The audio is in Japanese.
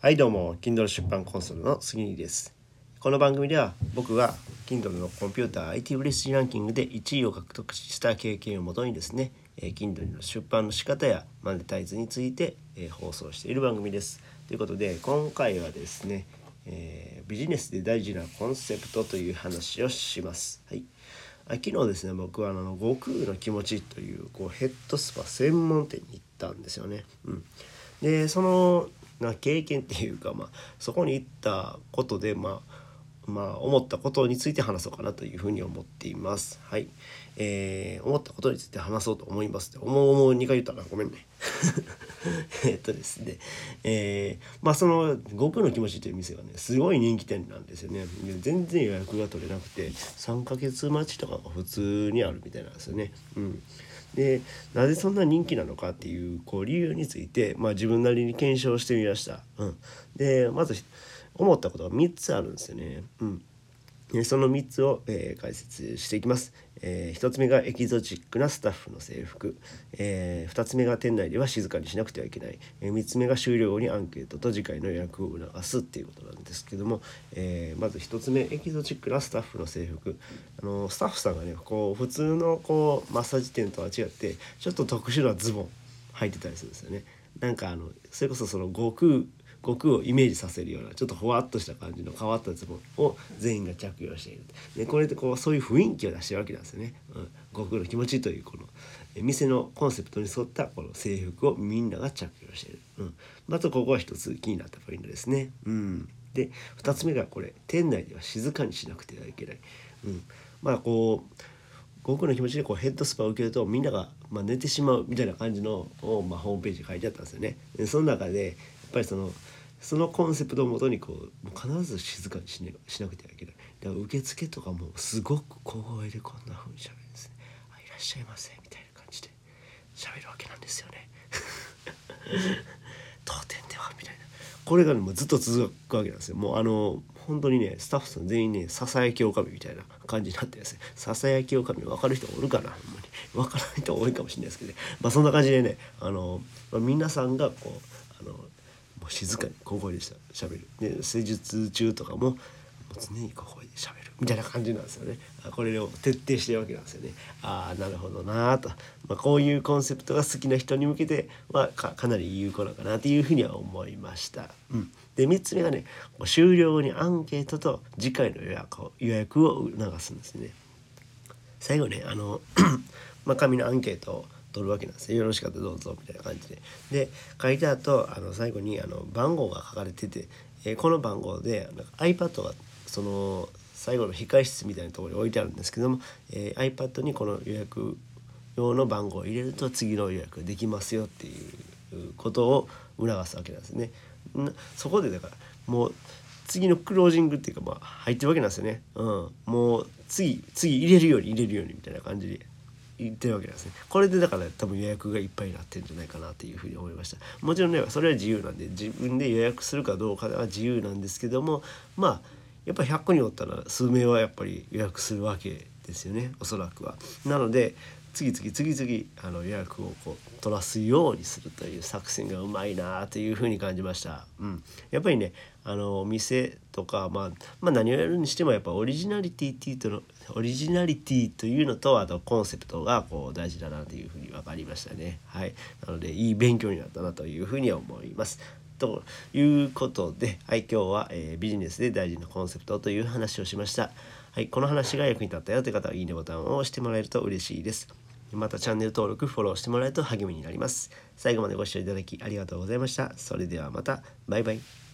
はいどうも Kindle 出版コンソールの杉井です。この番組では僕が Kindle のコンピューター IT 売れ筋ランキングで1位を獲得した経験をもとにですね、Kindle の出版の仕方やマネタイズについて、放送している番組です。ということで今回はですね、えー、ビジネスで大事なコンセプトという話をします。はい。昨日ですね僕はあの悟空の気持ちというこうヘッドスパ専門店に行ったんですよね。うん、でそのな経験っていうか、まあ、そこに行ったことで、まあ、まあ、思ったことについて話そうかなというふうに思っています。はい。えー、思ったことについて話そうと思いますって、思う思う2回言ったらごめんね。えっとですね、えー、まあその悟空の気持ちという店がね、すごい人気店なんですよね。全然予約が取れなくて、3ヶ月待ちとかが普通にあるみたいなんですよね。うん。でなぜそんな人気なのかっていうこう理由について、まあ、自分なりに検証してみました。うん、でまず思ったことが3つあるんですよね。うんその3つを、えー、解説していきます、えー、1つ目がエキゾチックなスタッフの制服、えー、2つ目が店内では静かにしなくてはいけない、えー、3つ目が終了後にアンケートと次回の予約を促すっていうことなんですけども、えー、まず1つ目エキゾチックなスタッフの制服。あのスタッフさんがねこう普通のこうマッサージ店とは違ってちょっと特殊なズボン履いてたりするんですよね。なんかあのそれこそその悟空悟空をイメージさせるようなちょっとふわっとした感じの変わったズボンを全員が着用している。でこれでこうそういう雰囲気を出してるわけなんですよね、うん、悟空の気持ちというこの店のコンセプトに沿ったこの制服をみんなが着用している、うん、まずここは一つ気になったポイントですね、うん、で2つ目がこれ店内では静かにしなくてはいけない、うん、まあこう悟空の気持ちでこうヘッドスパを受けるとみんながまあ寝てしまうみたいな感じのを、まあ、ホームページに書いてあったんですよね。でその中でぱりそのそのコンセプトをもとにこうもう必ず静かにし,、ね、しなくてはいけない。だから受付とかもすごく小声でこんな風にしゃべるんですね「あいらっしゃいませ」みたいな感じで喋るわけなんですよね。当店ではみたいな。これがねもうずっと続くわけなんですよ。もうあの本当にねスタッフさん全員ねささやきおかみみたいな感じになってですね。ささやきおかみ分かる人おるかな？ほんまに。分からない人多いかもしれないですけどね。まあそんな感じでねあの、まあ、皆さんがこうあの静かに小声でしゃべる。で施術中とかも常に小声でしゃべる。みたいな感じなんですよね。これを徹底してるわけなんですよね。ああなるほどなあと、まあ、こういうコンセプトが好きな人に向けてはかかなり有効なのかなというふうには思いました、うん、で3つ目がね終了後にアンケートと次回の予約を予約を促すんですね。最後ねあの まあ紙のアンケート取るわけなんですよよろしかったらどうぞみたいな感じでで書いた後あの最後にあの番号が書かれてて、えー、この番号で iPad がその最後の控え室みたいなところに置いてあるんですけども、えー、iPad にこの予約用の番号を入れると次の予約できますよっていうことを促すわけなんですね。そこでだからもう次のクロージングっていうかまあ入ってるわけなんですよね。うん、もう次次入れるように入れるようにみたいな感じで言ってるわけなんですね。これでだから多分予約がいっぱいになってるんじゃないかなというふうに思いました。もちろんねそれは自由なんで自分で予約するかどうかは自由なんですけどもまあやっぱ100個におったら数名はやっぱり予約するわけですよねおそらくは。なので次々次々あの予約をこう取らすようにするという作戦がうまいなというふうに感じました。うん、やっぱりねあのお店とか、まあ、まあ何をやるにしてもやっぱオリジナリティっていうのオリジナリティというのとあとコンセプトがこう大事だなというふうに分かりましたね。はい、なのでいい勉強になったなというふうに思います。ということで、はい、今日は、えー、ビジネスで大事なコンセプトという話をしました。はい、この話が役に立ったよという方は、いいねボタンを押してもらえると嬉しいです。またチャンネル登録、フォローしてもらえると励みになります。最後までご視聴いただきありがとうございました。それではまた、バイバイ。